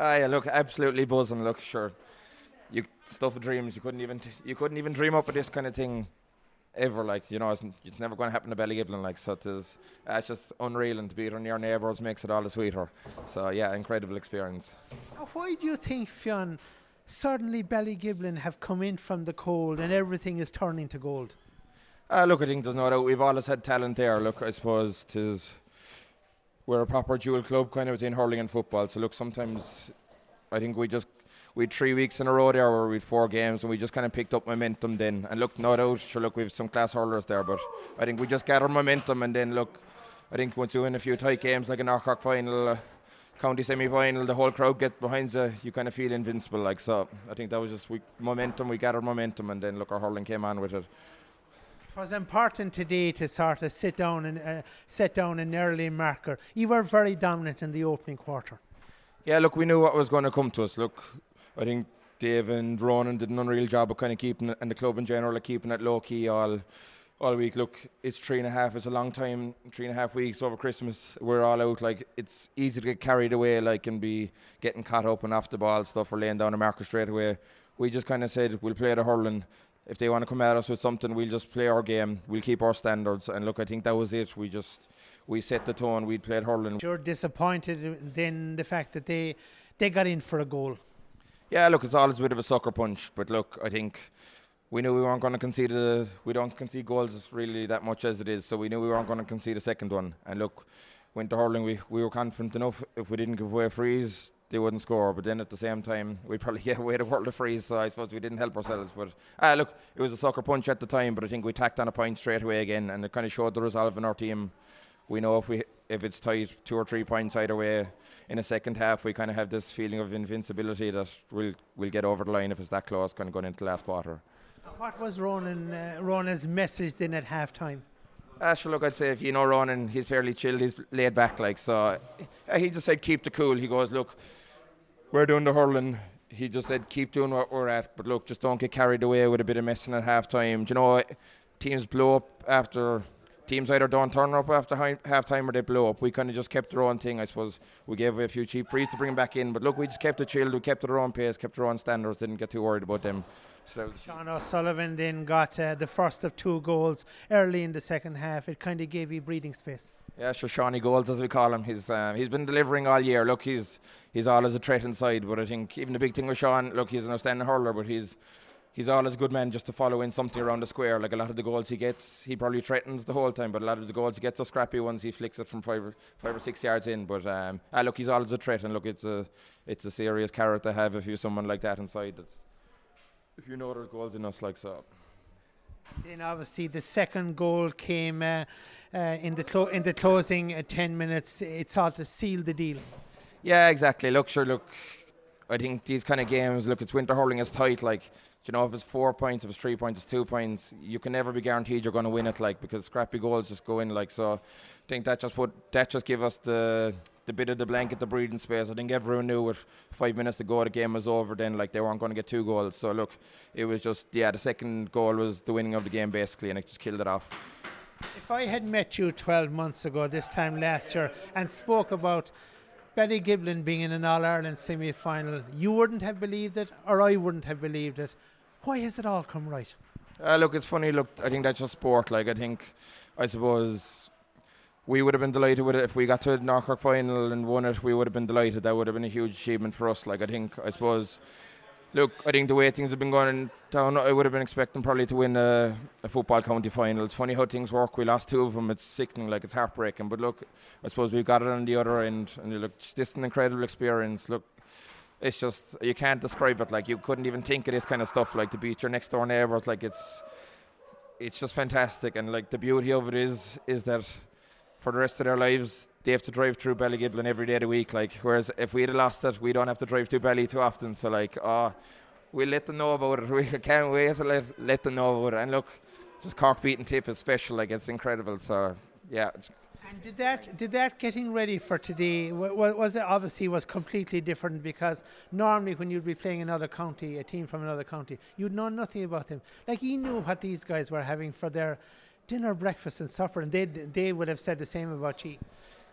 Ah, yeah, look, absolutely buzzing. Look, sure, you stuff of dreams. You couldn't even t- you couldn't even dream up of this kind of thing ever. Like you know, it's, it's never going to happen to Ballygiblin. Like so, it is. Uh, it's just unreal, and to be it on your neighbours makes it all the sweeter. So yeah, incredible experience. Why do you think, Fionn, suddenly Ballygiblin have come in from the cold and everything is turning to gold? Uh, look, I think there's no doubt we've always had talent there. Look, I suppose tis we're a proper dual club kind of between hurling and football. So look, sometimes I think we just we had three weeks in a row there where we had four games and we just kind of picked up momentum then. And look, no doubt, sure, look, we have some class hurlers there, but I think we just gathered momentum and then look, I think once you win a few tight games like a North Cork final, uh, county semi-final, the whole crowd get behind you, you kind of feel invincible. Like so, I think that was just we momentum. We gathered momentum, and then look, our hurling came on with it. It was important today to sort of sit down and uh, set down an early marker. You were very dominant in the opening quarter. Yeah, look, we knew what was going to come to us. Look, I think Dave and Ronan did an unreal job of kind of keeping it, and the club in general are keeping it low key all all week. Look, it's three and a half. It's a long time. Three and a half weeks over Christmas. We're all out. Like it's easy to get carried away. Like and be getting caught up and off the ball stuff or laying down a marker straight away. We just kind of said we'll play the hurling. If they want to come at us with something, we'll just play our game. We'll keep our standards. And look, I think that was it. We just we set the tone. We played hurling. You're disappointed then the fact that they they got in for a goal. Yeah, look, it's always a bit of a sucker punch, but look, I think we knew we weren't going to concede. A, we don't concede goals really that much as it is, so we knew we weren't going to concede a second one. And look, went to hurling. We we were confident enough if we didn't give away frees, they wouldn't score. But then at the same time, we'd probably get away the world of frees, So I suppose we didn't help ourselves. But ah, look, it was a sucker punch at the time, but I think we tacked on a point straight away again, and it kind of showed the resolve in our team. We know if we if it's tight, two or three points either way in a second half, we kind of have this feeling of invincibility that we'll we'll get over the line if it's that close, kind of going into the last quarter. What was Ronan uh, Ronan's message then at halftime? Uh, sure, look, I'd say if you know Ronan, he's fairly chilled, he's laid back, like so. Uh, he just said keep the cool. He goes, look, we're doing the hurling. He just said keep doing what we're at, but look, just don't get carried away with a bit of messing at half time. Do you know, teams blow up after teams either don't turn up after half time or they blow up. We kind of just kept our own thing, I suppose. We gave away a few cheap frees to bring them back in, but look, we just kept it chilled. We kept our own pace, kept our own standards, didn't get too worried about them. So Sean O'Sullivan then got uh, the first of two goals early in the second half. It kind of gave you breathing space. Yeah, Shawnee Goals as we call him. He's um, he's been delivering all year. Look, he's he's always a threat inside, but I think even the big thing with Sean, look, he's an outstanding hurler, but he's he's always good man just to follow in something around the square. Like a lot of the goals he gets, he probably threatens the whole time, but a lot of the goals he gets are scrappy ones. He flicks it from five or, five or six yards in. But um, ah, look, he's always a threat, and look, it's a it's a serious carrot to have if you're someone like that inside. That's if you know there's goals in us like so. Then obviously the second goal came uh, uh, in the clo- in the closing uh, ten minutes. It sort of sealed the deal. Yeah, exactly. Look, sure, look, I think these kind of games, look, it's winter hurling is tight. Like, you know, if it's four points, if it's three points, it's two points. You can never be guaranteed you're going to win it, like, because scrappy goals just go in, like. So, I think that just put that just give us the the bit of the blanket, the breathing space. I think everyone knew with five minutes to go, the game was over. Then, like, they weren't going to get two goals. So, look, it was just yeah, the second goal was the winning of the game basically, and it just killed it off. If I had met you 12 months ago, this time last year, and spoke about Ballygiblin being in an All Ireland semi final, you wouldn't have believed it, or I wouldn't have believed it. Why has it all come right? Uh, look, it's funny. Look, I think that's just sport. Like, I think, I suppose, we would have been delighted with it if we got to the North Cork final and won it. We would have been delighted. That would have been a huge achievement for us. Like I think, I suppose. Look, I think the way things have been going down, I would have been expecting probably to win a, a, football county final. It's funny how things work. We lost two of them. It's sickening, like it's heartbreaking. But look, I suppose we've got it on the other end, and look, this is an incredible experience. Look, it's just you can't describe it. Like you couldn't even think of this kind of stuff. Like to beat your next door neighbours, like it's it's just fantastic. And like the beauty of it is is that for the rest of their lives, they have to drive through Ballygiblin every day of the week. Like, whereas if we'd have lost it, we don't have to drive through Bally too often. So, like, oh, we'll let them know about it. We can't wait to let, let them know about it. And look, just Cork beating Tipp is special. Like, it's incredible. So, yeah. And did that did that getting ready for today was it obviously was completely different because normally when you'd be playing another county, a team from another county, you'd know nothing about them. Like he knew what these guys were having for their dinner, breakfast, and supper, and they they would have said the same about you.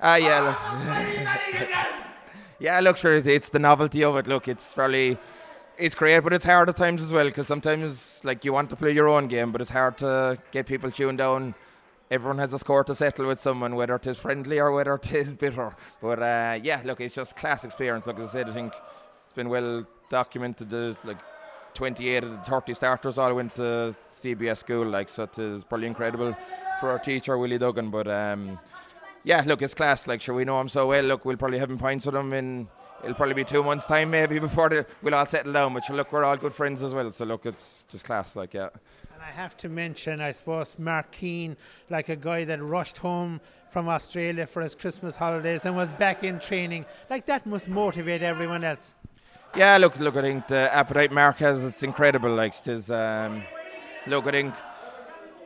Ah, uh, yeah. Look. yeah, look, sure, it's the novelty of it. Look, it's fairly, it's great, but it's hard at times as well because sometimes, like, you want to play your own game, but it's hard to get people tuned down. Everyone has a score to settle with someone, whether it is friendly or whether it is bitter. But uh, yeah, look, it's just class experience. Like as I said, I think it's been well documented. There's like 28 of the 30 starters all went to CBS school, like so it is probably incredible for our teacher Willie Duggan. But um, yeah, look, it's class. Like sure, we know him so well. Look, we'll probably have him points with him in. It'll probably be two months' time maybe before the, we'll all settle down. But look, we're all good friends as well. So look, it's just class. Like yeah. And I have to mention, I suppose, Mark Keane, like a guy that rushed home from Australia for his Christmas holidays and was back in training. Like that must motivate everyone else. Yeah, look, look. I think the appetite Mark has, it's incredible. Like, his, um, look, I think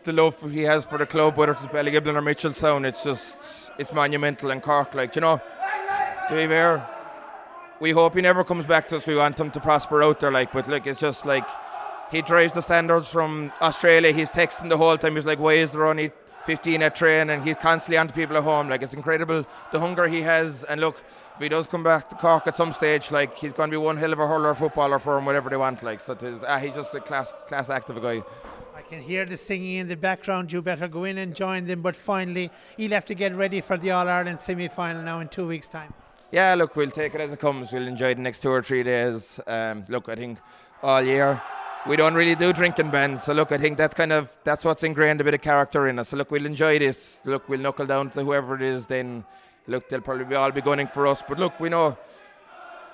the love he has for the club, whether it's Ballygiblin or Mitchelstown, it's just it's monumental. And Cork, like, you know, to be fair, we hope he never comes back to us. We want him to prosper out there, like, but like, it's just like he drives the standards from Australia. He's texting the whole time. He's like, why is there only 15 at train? And he's constantly on to people at home. Like, it's incredible the hunger he has. And look if he does come back to Cork at some stage, like he's going to be one hell of a hurler footballer for him, whatever they want. Like so, it is, ah, he's just a class class active guy. I can hear the singing in the background. You better go in and join them. But finally, he'll have to get ready for the All Ireland semi final now in two weeks' time. Yeah, look, we'll take it as it comes. We'll enjoy the next two or three days. Um, look, I think all year we don't really do drinking bands. So look, I think that's kind of that's what's ingrained a bit of character in us. So look, we'll enjoy this. Look, we'll knuckle down to whoever it is then look, they'll probably be all be gunning for us. But look, we know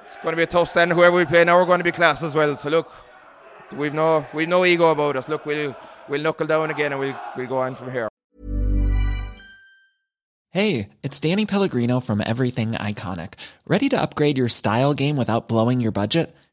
it's going to be a tough stand. Whoever we play now, we're going to be class as well. So look, we've no we've no ego about us. Look, we'll we'll knuckle down again and we'll we'll go on from here. Hey, it's Danny Pellegrino from Everything Iconic. Ready to upgrade your style game without blowing your budget?